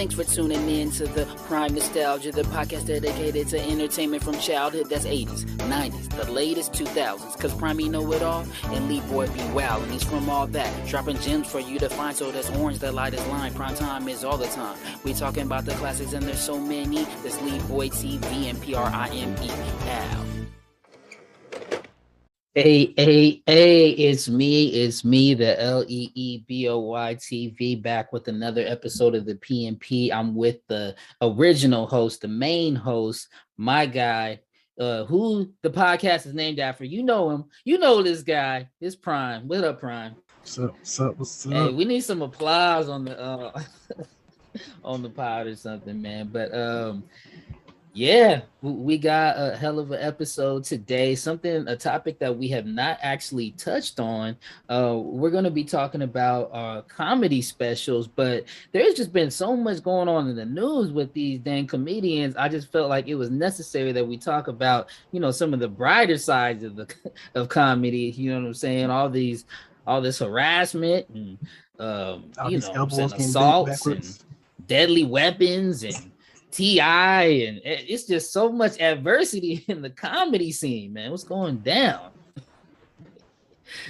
Thanks for tuning in to the Prime Nostalgia, the podcast dedicated to entertainment from childhood that's 80s, 90s, the latest 2000s. Cause Prime know it all, and Lee Boy be wild, and he's from all that. Dropping gems for you to find, so that's orange, that light is line. Prime time is all the time. We talking about the classics, and there's so many. That's Lee Boy TV and P R I M E. Hey, hey, hey, it's me. It's me, the L E E B O Y TV, back with another episode of the PNP. I'm with the original host, the main host, my guy, uh, who the podcast is named after. You know him. You know this guy. It's Prime. What up, Prime? What's up? What's up? What's up? Hey, we need some applause on the uh on the pod or something, man. But um yeah, we got a hell of an episode today. Something, a topic that we have not actually touched on. Uh, we're going to be talking about uh, comedy specials, but there's just been so much going on in the news with these dang comedians. I just felt like it was necessary that we talk about, you know, some of the brighter sides of the of comedy. You know what I'm saying? All these, all this harassment and, um, you know, assaults and deadly weapons and Ti and it's just so much adversity in the comedy scene, man. What's going down?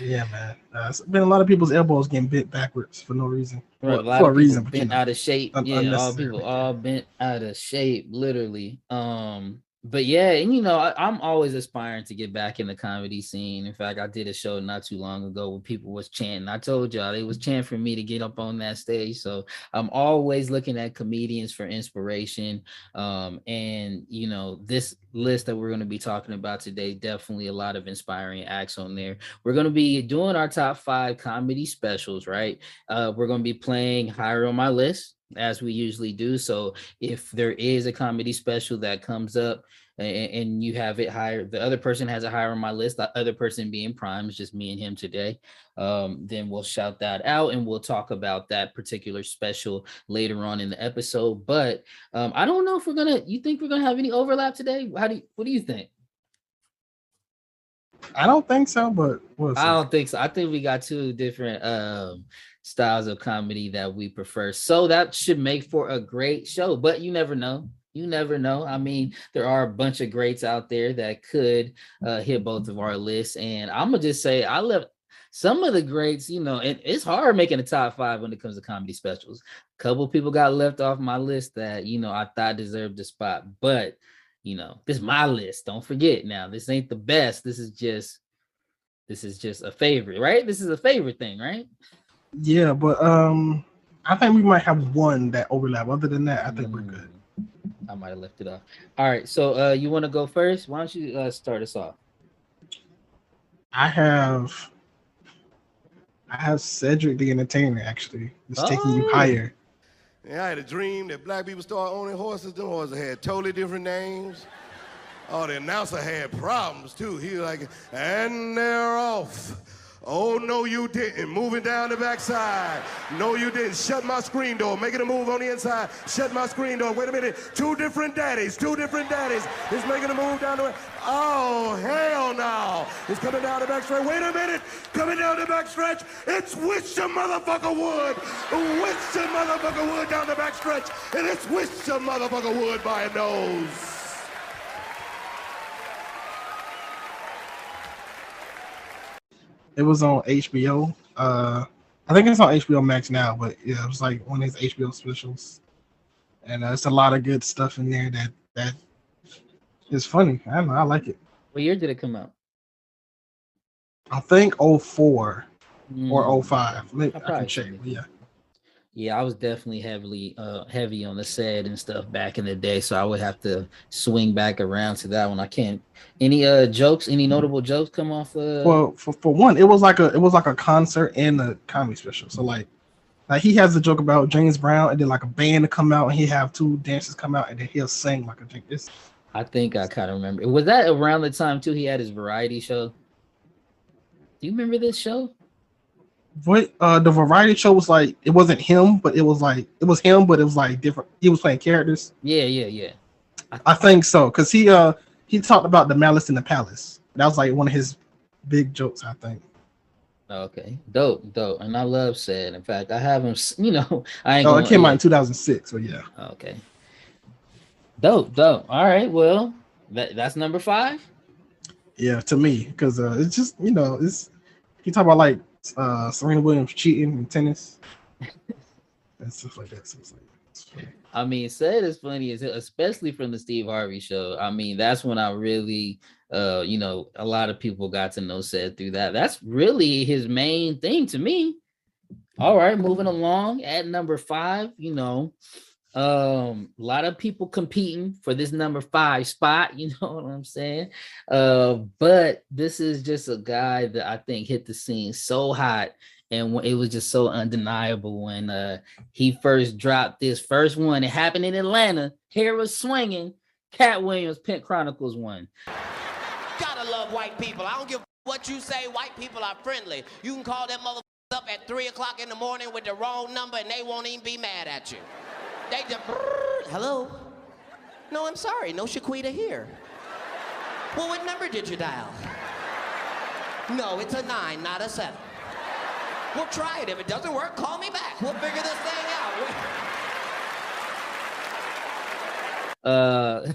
Yeah, man. Uh, it's been a lot of people's elbows getting bent backwards for no reason. Right, a lot for of a reason, bent you know, out of shape. yeah, all people all bent out of shape, literally. Um, but yeah, and you know, I, am always aspiring to get back in the comedy scene. In fact, I did a show not too long ago where people was chanting. I told y'all they was chanting for me to get up on that stage. So I'm always looking at comedians for inspiration. Um, and you know, this list that we're going to be talking about today, definitely a lot of inspiring acts on there. We're going to be doing our top five comedy specials, right? Uh, we're going to be playing higher on my list as we usually do. So if there is a comedy special that comes up and, and, you have it higher, the other person has it higher on my list, the other person being Prime is just me and him today. Um, then we'll shout that out and we'll talk about that particular special later on in the episode. But um, I don't know if we're gonna. You think we're gonna have any overlap today? How do you, what do you think? I don't think so, but I don't think so. I think we got two different um styles of comedy that we prefer. So that should make for a great show, but you never know. You never know. I mean, there are a bunch of greats out there that could uh, hit both of our lists. And I'm gonna just say I left some of the greats, you know, and it's hard making a top five when it comes to comedy specials. A couple people got left off my list that you know I thought deserved the spot, but you know, this is my list. Don't forget now, this ain't the best. This is just this is just a favorite, right? This is a favorite thing, right? Yeah, but um, I think we might have one that overlap. Other than that, I think mm. we're good. I might have left it off. All right, so uh, you want to go first? Why don't you uh, start us off? I have, I have Cedric the Entertainer. Actually, it's oh. taking you oh. higher. Yeah, I had a dream that black people started owning horses. The horses had totally different names. Oh, the announcer had problems too. He was like, and they're off. Oh, no, you didn't. Moving down the backside. No, you didn't. Shut my screen door. Making a move on the inside. Shut my screen door. Wait a minute. Two different daddies. Two different daddies. He's making a move down the way. Oh, hell no. He's coming down the backstretch. Wait a minute. Coming down the backstretch. It's Wish your motherfucker Wood. Wish your motherfucker Wood down the backstretch. And it's Wish your motherfucker Wood by a nose. It was on HBO. Uh, I think it's on HBO Max now, but yeah, it was like one of his HBO specials, and uh, it's a lot of good stuff in there that that is funny. I don't know. I like it. What year did it come out? I think 04 mm. or 05. Maybe I, I can check. Yeah yeah, I was definitely heavily uh heavy on the set and stuff back in the day, so I would have to swing back around to that one. I can't. Any uh jokes? Any mm-hmm. notable jokes come off? Uh... Well, for, for one, it was like a it was like a concert and a comedy special. So like, like he has a joke about James Brown, and then like a band to come out, and he have two dancers come out, and then he'll sing like a drink. It's, I think I kind of remember. Was that around the time too? He had his variety show. Do you remember this show? Uh the variety show was like it wasn't him but it was like it was him but it was like different he was playing characters yeah yeah yeah i, I think so because he uh he talked about the malice in the palace that was like one of his big jokes i think Okay, dope, dope, and I love said. In fact, I have him. You know, I ain't. Oh, it came out in 2006. So yeah. Okay. Dope, dope. All right, well, that that's number five. Yeah, to me, because uh, it's just you know, it's you talk about like uh Serena Williams cheating in tennis and stuff like that. It's like, it's I mean, Ced is funny as especially from the Steve Harvey show. I mean, that's when I really uh, you know, a lot of people got to know Ced through that. That's really his main thing to me. All right, moving along at number five, you know, um, a lot of people competing for this number five spot, you know what I'm saying? Uh, but this is just a guy that I think hit the scene so hot and it was just so undeniable when uh he first dropped this first one. It happened in Atlanta. Hair was swinging. Katt Williams, Pimp Chronicles one Gotta love white people. I don't give what you say. White people are friendly. You can call them mother up at 3 o'clock in the morning with the wrong number and they won't even be mad at you. They just, hello? No, I'm sorry. No Shaquita here. Well, what number did you dial? No, it's a nine, not a seven. We'll try it. If it doesn't work, call me back. We'll figure this thing out. Uh,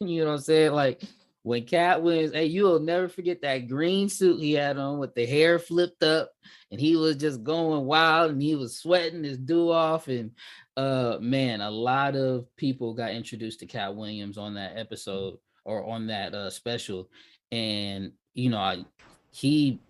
you know what I'm saying? Like, when Katt wins, hey, you'll never forget that green suit he had on with the hair flipped up, and he was just going wild and he was sweating his do off. And uh man, a lot of people got introduced to Katt Williams on that episode or on that uh special. And you know, I, he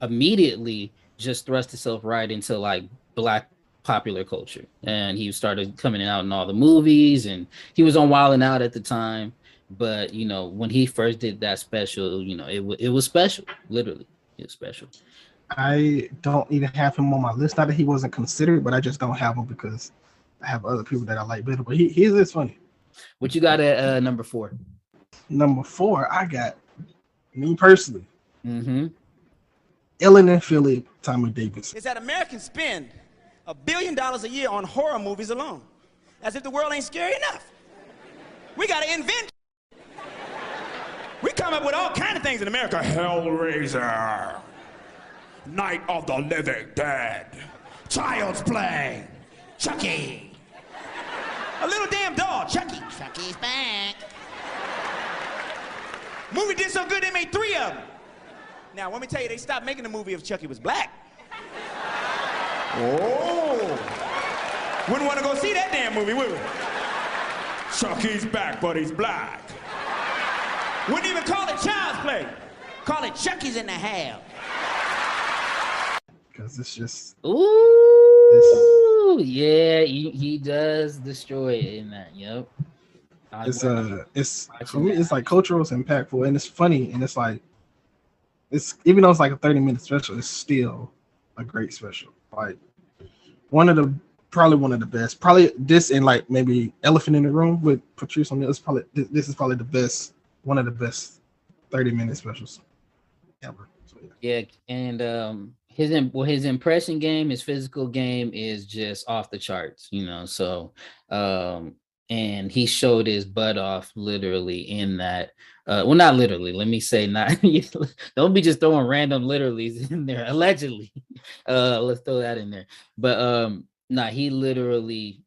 immediately just thrust himself right into like black popular culture and he started coming out in all the movies and he was on Wild 'N Out at the time but you know, when he first did that special, you know, it it was special. Literally, it was special. I don't even have him on my list. Not that he wasn't considered, but I just don't have him because I have other people that I like better. But he he's just funny. What you got at uh, number four? Number four, I got me personally. Mm-hmm. Illin' in Philly, Tommy Davidson. Is that Americans spend a billion dollars a year on horror movies alone, as if the world ain't scary enough. We got to invent we come up with all kind of things in America. Hellraiser, Night of the Living Dead, Child's Play, Chucky. A little damn dog, Chucky. Chucky's back. Movie did so good they made three of them. Now, let me tell you, they stopped making the movie if Chucky was black. Oh. Wouldn't want to go see that damn movie, would we? Chucky's back, but he's black. Wouldn't even call it child's play. Call it Chucky's in the house. Because it's just. Ooh, it's, yeah, he, he does destroy it in that. Yep. It's uh, it's for me, it's like cultural, it's impactful, and it's funny, and it's like, it's even though it's like a thirty minute special, it's still a great special. Like one of the probably one of the best. Probably this and like maybe Elephant in the Room with Patrice O'Neal. It's probably this is probably the best one of the best 30 minute specials ever. So, yeah. yeah, and um his well his impression game, his physical game is just off the charts, you know. So um and he showed his butt off literally in that uh well not literally let me say not don't be just throwing random literallys in there allegedly uh let's throw that in there but um nah he literally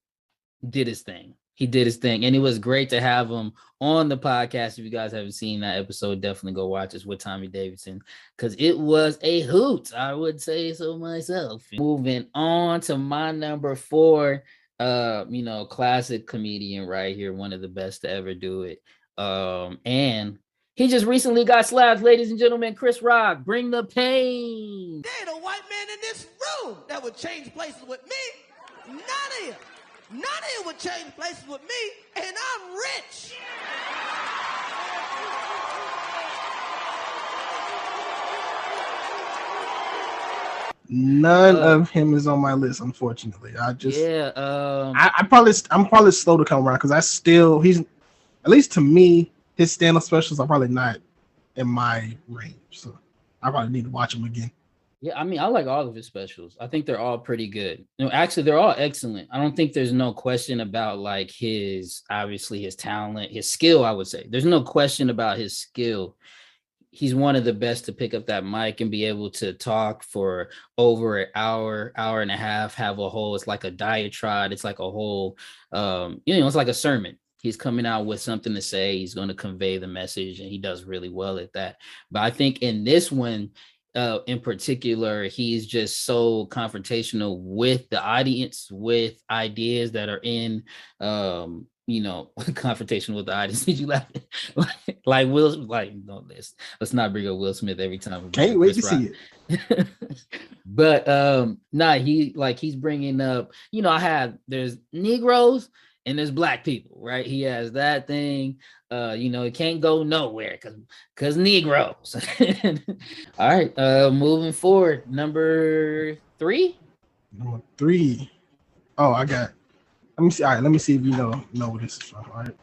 did his thing he did his thing and it was great to have him on the podcast if you guys haven't seen that episode definitely go watch it with tommy davidson because it was a hoot i would say so myself moving on to my number four uh you know classic comedian right here one of the best to ever do it um and he just recently got slapped, ladies and gentlemen. Chris Rock, bring the pain. There ain't a white man in this room that would change places with me. None of you. None of you would change places with me, and I'm rich. None uh, of him is on my list, unfortunately. I just yeah. Um, I, I probably I'm probably slow to come around because I still he's at least to me his stand-up specials are probably not in my range, so I probably need to watch him again. Yeah, I mean, I like all of his specials. I think they're all pretty good. Know, actually, they're all excellent. I don't think there's no question about like his obviously his talent, his skill. I would say there's no question about his skill. he's one of the best to pick up that mic and be able to talk for over an hour, hour and a half, have a whole, it's like a diatribe, it's like a whole um, you know, it's like a sermon. He's coming out with something to say, he's going to convey the message, and he does really well at that. But I think in this one, uh, in particular, he's just so confrontational with the audience, with ideas that are in um, you know, confrontation with the audience. Did you laugh? like Will, like no, let's let's not bring up Will Smith every time. Can't wait to see it. but um, nah, he like he's bringing up. You know, I have there's Negroes and there's black people, right? He has that thing. Uh, you know, it can't go nowhere because because Negroes. All right, uh, moving forward, number three. Number three. Oh, I got let me see. All right, let me see if you know know what this is from. All right.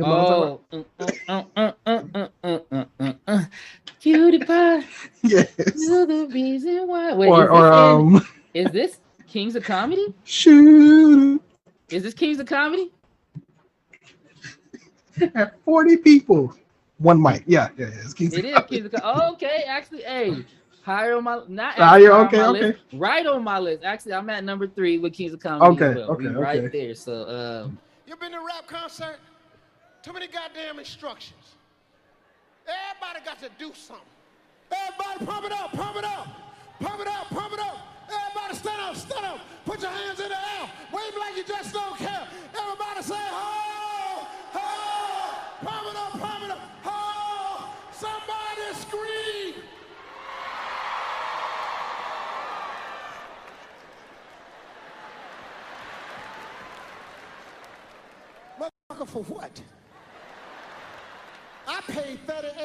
Oh, cutie pie. Yes. You're the reason why. Wait, or, is, or, this um, is this Kings of Comedy? Shoot. Is this Kings of Comedy? At 40 people. One mic. Yeah, yeah, yeah. It's Kings it is Kings of Comedy. Oh, okay, actually, hey, higher on my not higher. Okay, okay. List, right on my list. Actually, I'm at number three with Kings of Comedy. Okay, well. okay, we right there. So, um, you been to a rap concert? Too many goddamn instructions. Everybody got to do something. Everybody pump it up, pump it up, pump it up, pump it up. Everybody stand up, stand up. Put your hands in the air. Wave like you just don't care. Everybody say, ho, ho, pump it up, pump it up, ho. Somebody scream. Motherfucker for what?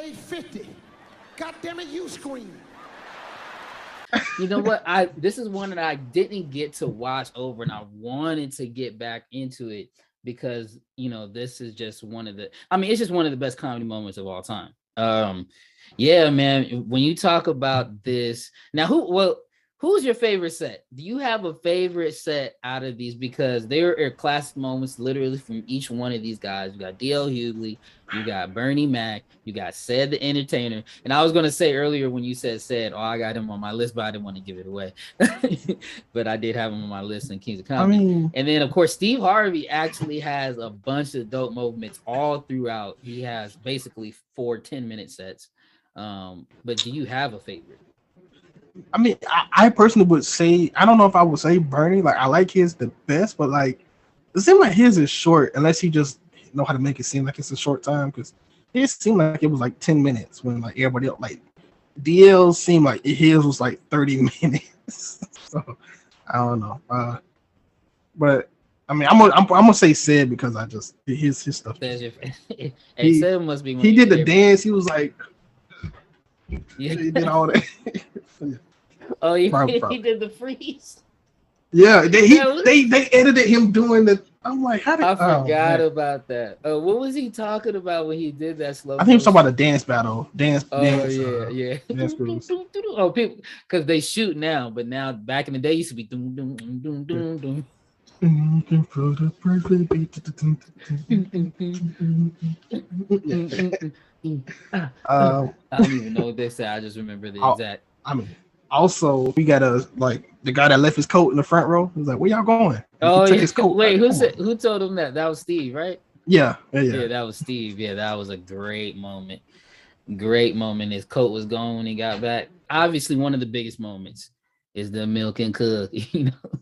I paid thirty-eight fifty. God damn it, you scream. you know what? I this is one that I didn't get to watch over, and I wanted to get back into it because you know this is just one of the. I mean, it's just one of the best comedy moments of all time. Um, yeah, man. When you talk about this, now who? Well, Who's your favorite set? Do you have a favorite set out of these? Because there are classic moments literally from each one of these guys. You got DL Hughley, you got Bernie Mac, you got Ced the Entertainer. And I was gonna say earlier when you said Ced, oh, I got him on my list, but I didn't want to give it away. but I did have him on my list in Kings of Comedy. I mean, and then of course Steve Harvey actually has a bunch of dope moments all throughout. He has basically four 10 minute sets. Um, but do you have a favorite? I mean, I, I, personally would say I don't know if I would say Bernie. Like I like his the best, but like it seems like his is short unless he just know how to make it seem like it's a short time because it seemed like it was like 10 minutes when like everybody else like DL seemed like his was like 30 minutes. so I don't know. Uh but I mean I'm gonna I'm, I'm gonna say Ced because I just his his stuff. Your, hey, he, Ced must be he did the dance, he was like yeah. he did all that. Oh, he, he did the freeze. Yeah, they he, they they edited him doing the. I'm like, how did I forgot oh, about that? Uh, what was he talking about when he did that slow? I think he was talking about a dance battle, dance. Oh dance, yeah, uh, yeah. Dance oh, people, because they shoot now, but now back in the day, used to be doom doom doom doom doom. uh, I don't even know what they say. I just remember the exact. I mean, also we got a like the guy that left his coat in the front row. He's like, "Where y'all going?" oh, yeah. Wait, like, who said who told him that? That was Steve, right? Yeah, yeah, yeah. Yeah, that was Steve. Yeah, that was a great moment. Great moment. His coat was gone when he got back. Obviously, one of the biggest moments is the milk and cook. You know,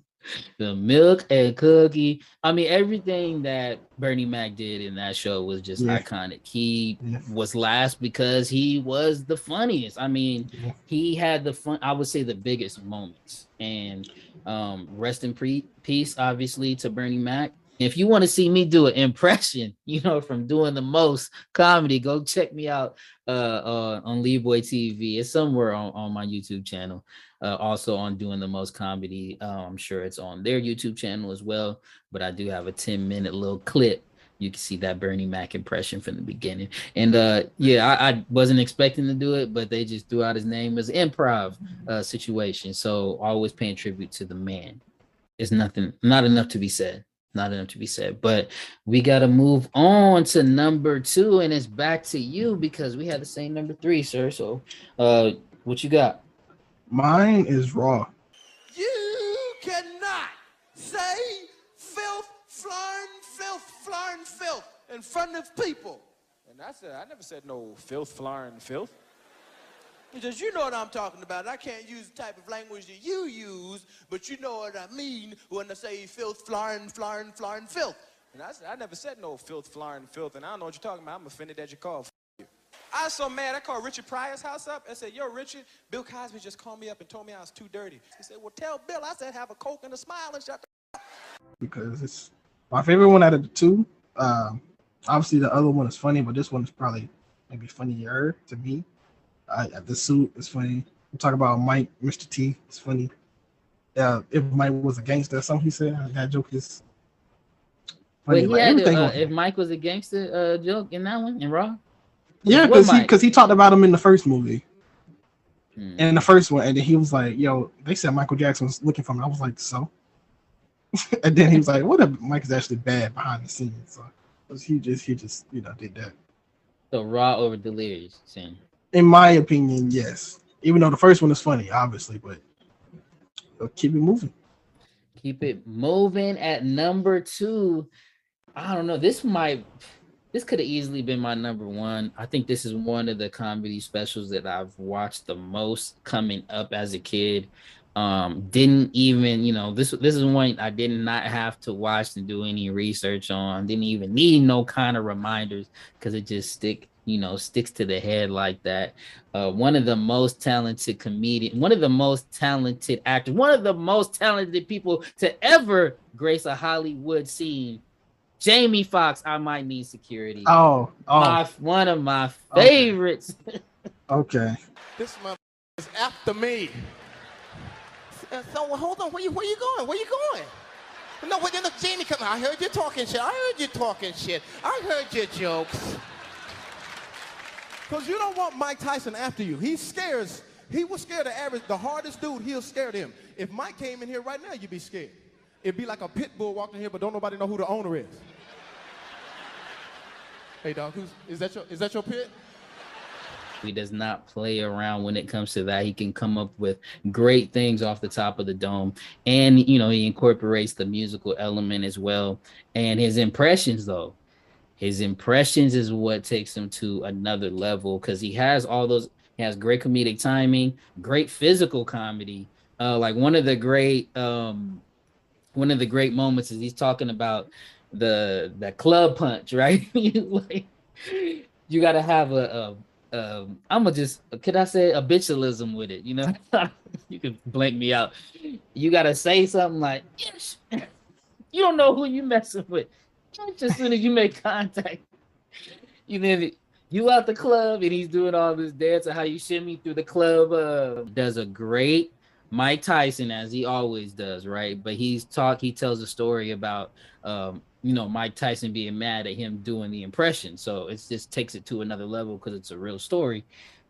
the milk and cookie. I mean, everything that Bernie Mac did in that show was just yeah. iconic. He yeah. was last because he was the funniest. I mean, yeah. he had the fun, I would say the biggest moments. And um, rest in pre- peace, obviously, to Bernie Mac. If you want to see me do an impression, you know, from doing the most comedy, go check me out uh, uh on Lee Boy TV. It's somewhere on, on my YouTube channel uh, also on doing the most comedy. Uh, I'm sure it's on their YouTube channel as well. But I do have a 10 minute little clip. You can see that Bernie Mac impression from the beginning. And uh, yeah, I, I, wasn't expecting to do it, but they just threw out his name as improv uh, situation. So always paying tribute to the man. It's nothing, not enough to be said. not enough to be said. But we got to move on to number two, and it's back to you because we had the same number three, sir. So, uh, what you got? Mine is Raw. You cannot say filth, flying filth, flying filth in front of people. And I said, I never said no filth, flying filth. Because you know what I'm talking about. I can't use the type of language that you use, but you know what I mean when I say filth, flying, flying, flying filth. And I said, I never said no filth, flying filth, and I don't know what you're talking about. I'm offended that you called. You. I was so mad. I called Richard Pryor's house up and said, Yo, Richard, Bill Cosby just called me up and told me I was too dirty. He said, Well, tell Bill I said have a coke and a smile and shut the because it's my favorite one out of the two. Um, obviously, the other one is funny, but this one is probably maybe funnier to me. Uh, the suit is funny. We talk about Mike, Mr. T. It's funny. Uh, if Mike was a gangster, something he said that joke is. Funny. Wait, he like, had uh, if Mike was a gangster uh, joke in that one in Raw. Yeah, because he because he talked about him in the first movie. Hmm. In the first one, and then he was like, "Yo, they said Michael Jackson was looking for me." I was like, "So." and then he was like, "What if Mike is actually bad behind the scenes?" So he just he just you know did that. So raw over delirious, saying in my opinion, yes. Even though the first one is funny, obviously, but keep it moving. Keep it moving at number two. I don't know. This might this could have easily been my number one. I think this is one of the comedy specials that I've watched the most coming up as a kid. Um, didn't even, you know, this this is one I did not have to watch and do any research on. Didn't even need no kind of reminders because it just stick you know sticks to the head like that uh, one of the most talented comedian one of the most talented actors one of the most talented people to ever grace a hollywood scene jamie foxx i might need security oh, oh. My, one of my favorites okay, okay. this one is after me so hold on where you where you going where you going no, wait, look, Jamie, come on. I heard you talking shit. I heard you talking shit. I heard your jokes. Because you don't want Mike Tyson after you. He scares, he was scared the average, the hardest dude, he'll scare him. If Mike came in here right now, you'd be scared. It'd be like a pit bull walking here, but don't nobody know who the owner is. hey dog, who's, is that your, is that your pit? He does not play around when it comes to that. He can come up with great things off the top of the dome. And, you know, he incorporates the musical element as well. And his impressions, though, his impressions is what takes him to another level because he has all those. He has great comedic timing, great physical comedy. Uh, like one of the great, um, one of the great moments is he's talking about the the club punch, right? like, you got to have a, a um, I'm gonna just could I say habitualism with it? You know, you can blank me out. You gotta say something like, "Yes, you don't know who you messing with." as soon as you make contact, you then you out the club and he's doing all this dance and how you shimmy through the club. Uh, does a great Mike Tyson as he always does, right? But he's talk. He tells a story about um, you know Mike Tyson being mad at him doing the impression. So it just takes it to another level because it's a real story.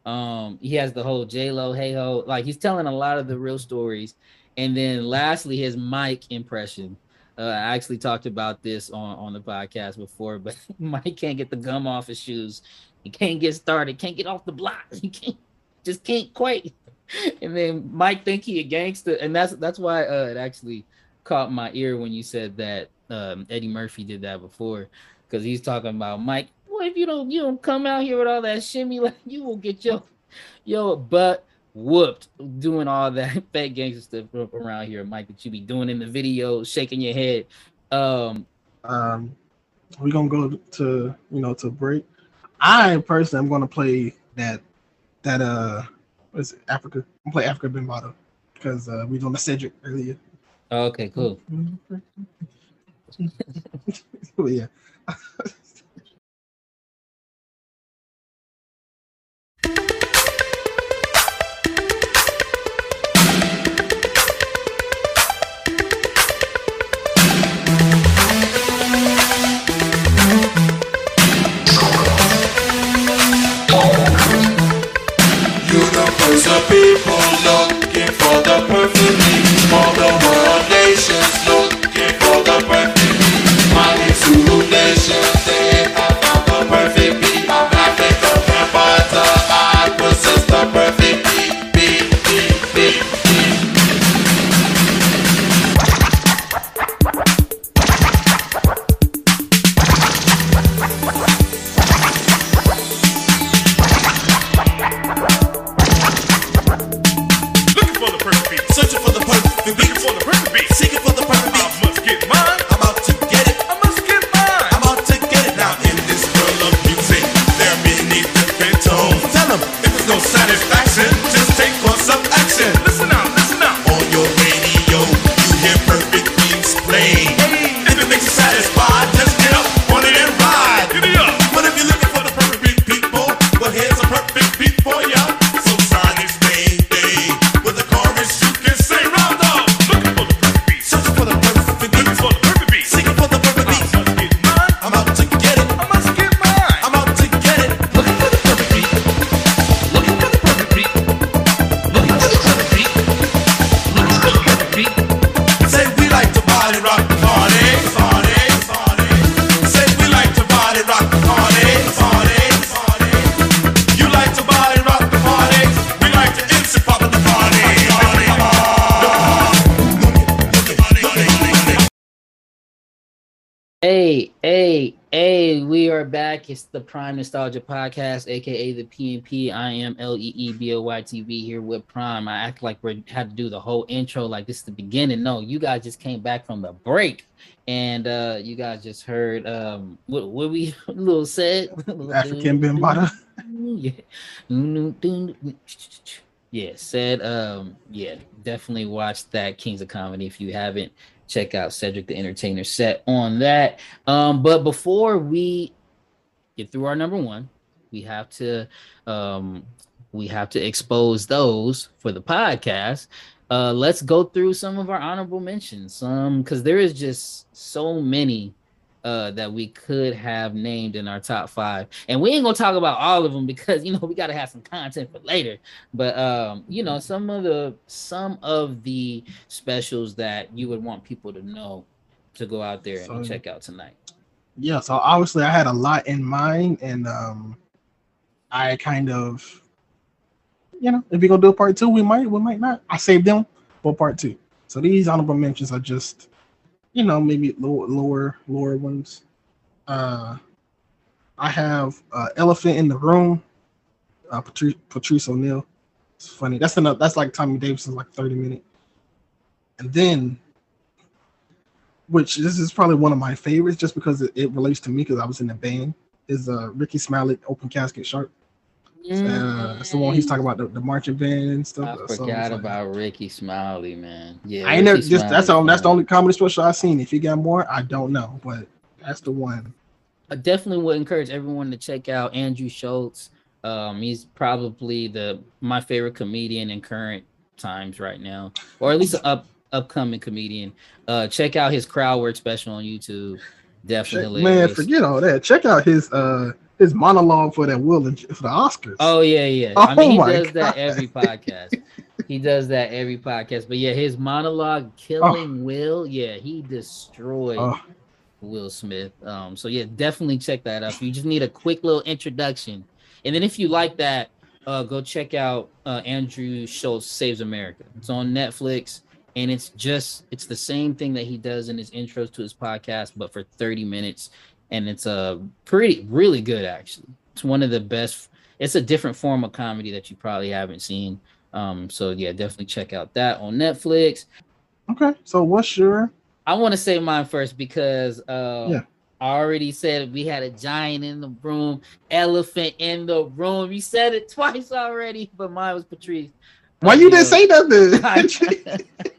Um, he has the whole J Lo, hey ho, like he's telling a lot of the real stories. And then lastly, his Mike impression uh, I actually talked about this on, on the podcast before, but Mike can't get the gum off his shoes. He can't get started, can't get off the block. He can't just can't quite. And then Mike think he a gangster, and that's that's why uh, it actually caught my ear when you said that um, Eddie Murphy did that before, because he's talking about Mike. Well, if you don't you don't come out here with all that shimmy, like you will get your your butt whooped doing all that fake gangster stuff around here, Mike, that you be doing in the video, shaking your head. Um, um, we're gonna go to you know to break. I personally am gonna play that that uh what is it, Africa? I'm play Afrika Bambaataa because uh we doing the Cedric earlier. okay, cool. yeah. Hey, hey, hey, we are back. It's the Prime Nostalgia Podcast, aka the PNP. I am L E E B O Y T V here with Prime. I act like we had to do the whole intro like this is the beginning. No, you guys just came back from the break and uh you guys just heard um what, what we little Ced African Bambaataa. yeah. Yeah, Ced um yeah, definitely watch that Kings of Comedy if you haven't check out Cedric the Entertainer set on that. Um, but before we get through our number one, we have to um we have to expose those for the podcast. Uh let's go through some of our honorable mentions. Um because there is just so many uh, that we could have named in our top five. And we ain't gonna talk about all of them because you know we gotta have some content for later. But um, you know, some of the some of the specials that you would want people to know to go out there so, and check out tonight. Yeah, so obviously I had a lot in mind, and um, I kind of, you know, if we gonna do a part two, we might, we might not. I saved them for part two. So these honorable mentions are just you know, maybe lower lower lower ones. Uh, I have uh, Elephant in the Room, uh, Patrice, Patrice O'Neal. It's funny. That's enough. That's like Tommy Davidson's like 30 minute. And then, which this is probably one of my favorites just because it, it relates to me because I was in the band, is uh, Rickey Smiley Open Casket Sharpie. Uh, that's the one he's talking about the, the marching band and stuff. I forgot about Rickey Smiley, man. Yeah, I ain't never just that's all that's the only comedy special I've seen. If you got more, I don't know, but that's the one. I definitely would encourage everyone to check out Andrew Schulz. Um, he's probably the my favorite comedian in current times right now, or at least an up upcoming comedian. Uh, check out his crowd work special on YouTube. Definitely, check, man. Forget all that. Check out his uh his monologue for that Will and for the Oscars. Oh yeah, yeah. Oh, I mean, he does God. that every podcast. he does that every podcast. But yeah, his monologue killing oh. Will, yeah, he destroyed oh. Will Smith. Um, so yeah, definitely check that out. You just need a quick little introduction, and then if you like that, uh, go check out uh, Andrew Schulz Saves America. It's on Netflix. And it's just it's the same thing that he does in his intros to his podcast, but for 30 minutes and it's a pretty really good actually. It's one of the best. It's a different form of comedy that you probably haven't seen. Um, so yeah, definitely check out that on Netflix. Okay, so what's your? I want to say mine first because uh, yeah. I already said we had a giant in the room, elephant in the room. You said it twice already, but mine was Patrice. Why you didn't say nothing?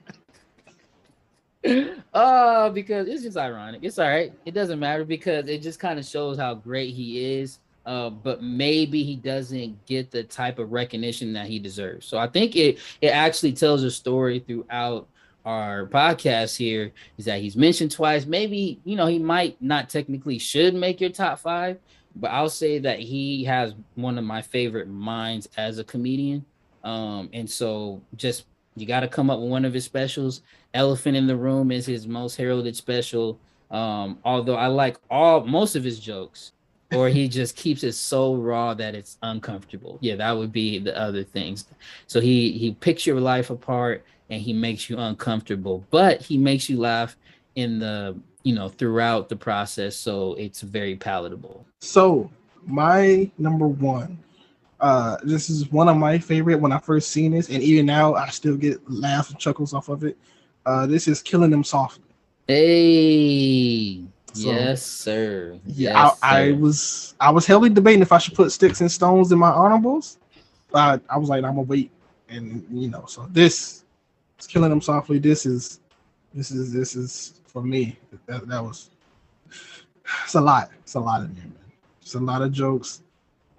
uh because it's just ironic. It's all right. It doesn't matter because it just kind of shows how great he is uh but maybe he doesn't get the type of recognition that he deserves. So i think it it actually tells a story throughout our podcast here is that he's mentioned twice. Maybe you know he might not technically should make your top five but i'll say that he has one of my favorite minds as a comedian. Um and so just you got to come up with one of his specials. Elephant in the Room is his most heralded special. Um, although I like all most of his jokes, or he just keeps it so raw that it's uncomfortable. Yeah, that would be the other things. So he he picks your life apart and he makes you uncomfortable, but he makes you laugh in the you know throughout the process, so it's very palatable. So my number one uh, this is one of my favorite when I first seen this, and even now I still get laughs and chuckles off of it. Uh, this is killing them softly. Hey, so, yes, sir. Yeah, yes, I, I, was I was heavily debating if I should put sticks and stones in my honorables. But I was like, I'm gonna wait, and you know, so this is killing them softly. This is this is this is for me. That, that was it's a lot. It's a lot in there, man. It's a lot of jokes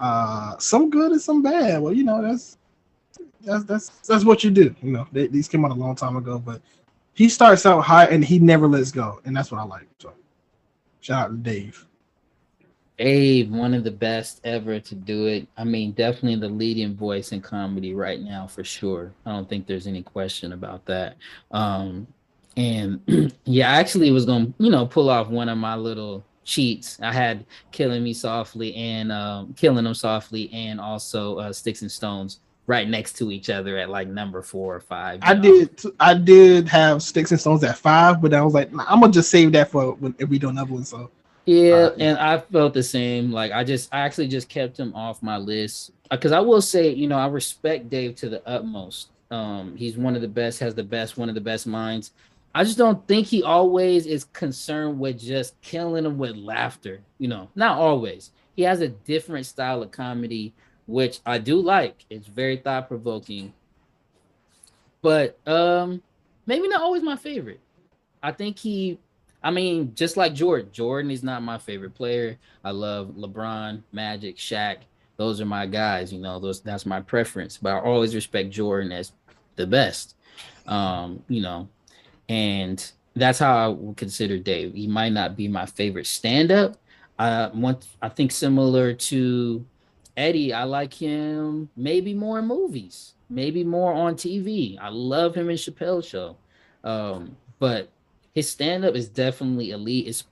uh, some good and some bad. Well, you know, that's that's that's that's what you do. You know, they, these came out a long time ago, but he starts out high and he never lets go, and that's what I like. So, shout out to Dave. Dave, one of the best ever to do it. I mean, definitely the leading voice in comedy right now for sure. I don't think there's any question about that. Um, and yeah, I actually was gonna, you know, pull off one of my little cheats. I had killing me softly and um, killing them softly, and also uh, sticks and stones right next to each other at like number four or five. I know? did. I did have Sticks and Stones at five, but I was like, nah, I'm gonna just save that for when if we do another one. So Yeah, Uh, and I felt the same. Like I just, I actually just kept him off my list because I will say, you know, I respect Dave to the utmost. Um, he's one of the best, has the best, one of the best minds. I just don't think he always is concerned with just killing him with laughter. You know, not always. He has a different style of comedy, which I do like. It's very thought provoking, but um, maybe not always my favorite. I think he I mean, just like Jordan, Jordan is not my favorite player. I love LeBron, Magic, Shaq. Those are my guys, you know, those that's my preference. But I always respect Jordan as the best. Um, you know, and that's how I would consider Dave. He might not be my favorite stand-up. I want I think similar to Eddie, I like him maybe more in movies, maybe more on TV. I love him in Chappelle's show. Um, but his stand-up is definitely elite, es-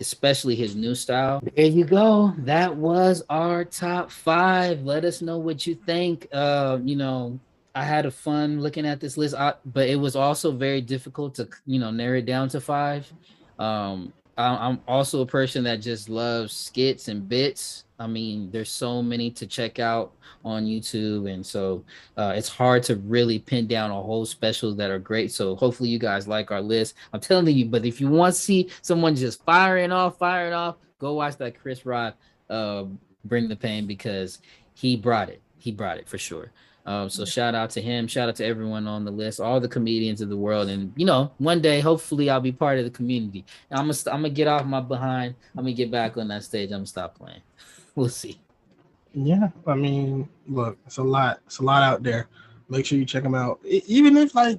especially his new style. There you go. That was our top five. Let us know what you think. Uh, you know, I had a fun looking at this list, I, but it was also very difficult to you know narrow it down to five. Um, I, I'm also a person that just loves skits and bits. I mean, there's so many to check out on YouTube, and so uh, it's hard to really pin down a whole special that are great. So hopefully you guys like our list. I'm telling you, but if you want to see someone just firing off, firing off, go watch that Chris Rock uh, bring the pain because he brought it. He brought it for sure. Um, so shout out to him. Shout out to everyone on the list, all the comedians of the world, and you know, one day hopefully I'll be part of the community. And I'm gonna I'm gonna get off my behind. I'm gonna get back on that stage. I'm gonna stop playing. We'll see. yeah, I mean, look, it's a lot. It's a lot out there. Make sure you check them out. E- even if like,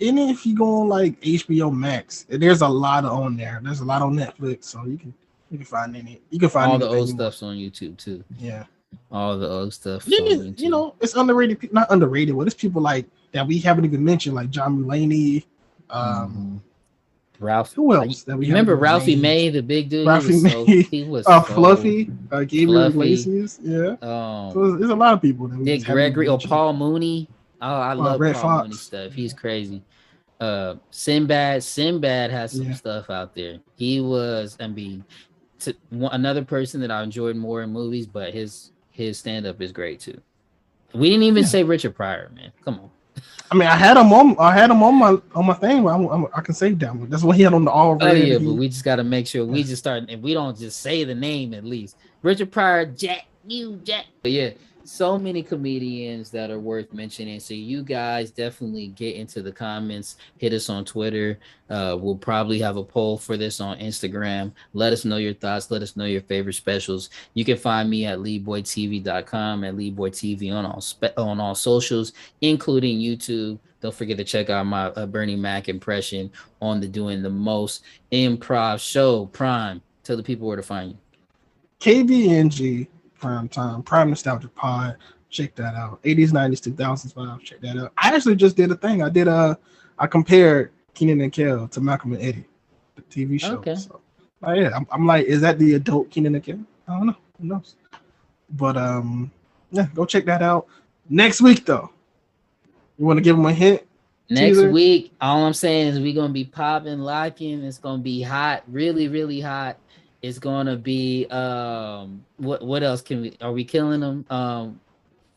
even if you go on like HBO Max, there's a lot on there. There's a lot on Netflix, so you can you can find any. You can find All the old stuff's on YouTube too. Yeah. All the old stuff. You, on you know, it's underrated. Not underrated, but it's people like that we haven't even mentioned, like John Mulaney. Um, Mhm. Ralph. who else? That we remember Ralphie named? May, the big dude? Ralphie he was so, May. he was Uh, so- Fluffy, uh, Gabriel. Iglesias. Yeah. Um, So there's a lot of people. That we Dick Gregory or. Paul Mooney. Oh, I love Red Paul Mooney stuff. He's crazy. Uh, Sinbad. Sinbad has some Yeah. stuff out there. He was, I mean, to, one, another person that I enjoyed more in movies, but his his stand up is great too. We didn't even Yeah. say Richard Pryor, man. Come on. I mean, I had him on. I had him on my on my thing. I'm, I'm, I can save that one. That's what he had on the all Oh yeah, but we just got to make sure we just start and we don't just say the name at least. Richard Pryor, Jack, you Jack. But yeah, so many comedians that are worth mentioning. So you guys definitely get into the comments. Hit us on Twitter. Uh, we'll probably have a poll for this on Instagram. Let us know your thoughts. Let us know your favorite specials. You can find me at leeboytv.com at leeboytv on all spe- on all socials, including YouTube. Don't forget to check out my uh, Bernie Mac impression on the Doing the Most Improv Show Prime. Tell the people where to find you. KVNG Prime Time Prime Nostalgia Pod. Check that out. 80s, 90s, 2000s vibe. Check that out. I actually just did a thing. I did a. I compared Keenan and Kel to Malcolm and Eddie, the TV show. Okay. So, oh, yeah, I'm, I'm like, is that the adult Keenan and Kel? I don't know. Who knows? But um, yeah, go check that out. Next week though, you want to give them a hint? Next Teaser. week, all I'm saying is we're gonna be popping, locking. It's gonna be hot, really, really hot. It's gonna be um what what else can we are we killing them? Um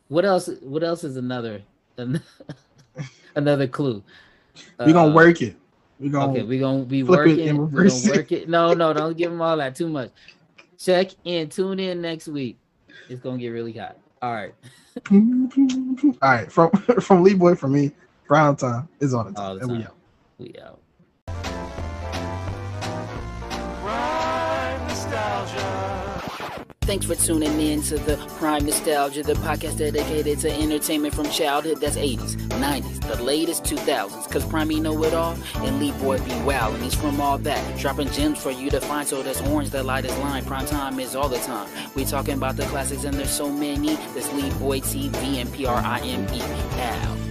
what else what else is another another clue? We're gonna Uh, work it. We're gonna Okay, we're gonna be it working. and We're gonna work it. No, no, don't give them all that too much. Check in, tune in next week. It's gonna get really hot. All right. All right, from from Lee Boy for me, Brown time is on the All time. And we out. We out. Thanks for tuning in to the Prime Nostalgia, the podcast dedicated to entertainment from childhood that's 80s, 90s, the latest 2000s. Cause Prime he know it all, and Lee Boy be wild, and he's from all that. Dropping gems for you to find, so that's orange, the lightest line. Prime time is all the time. We talking about the classics, and there's so many. That's Lee Boy TV and P R I M E. Now.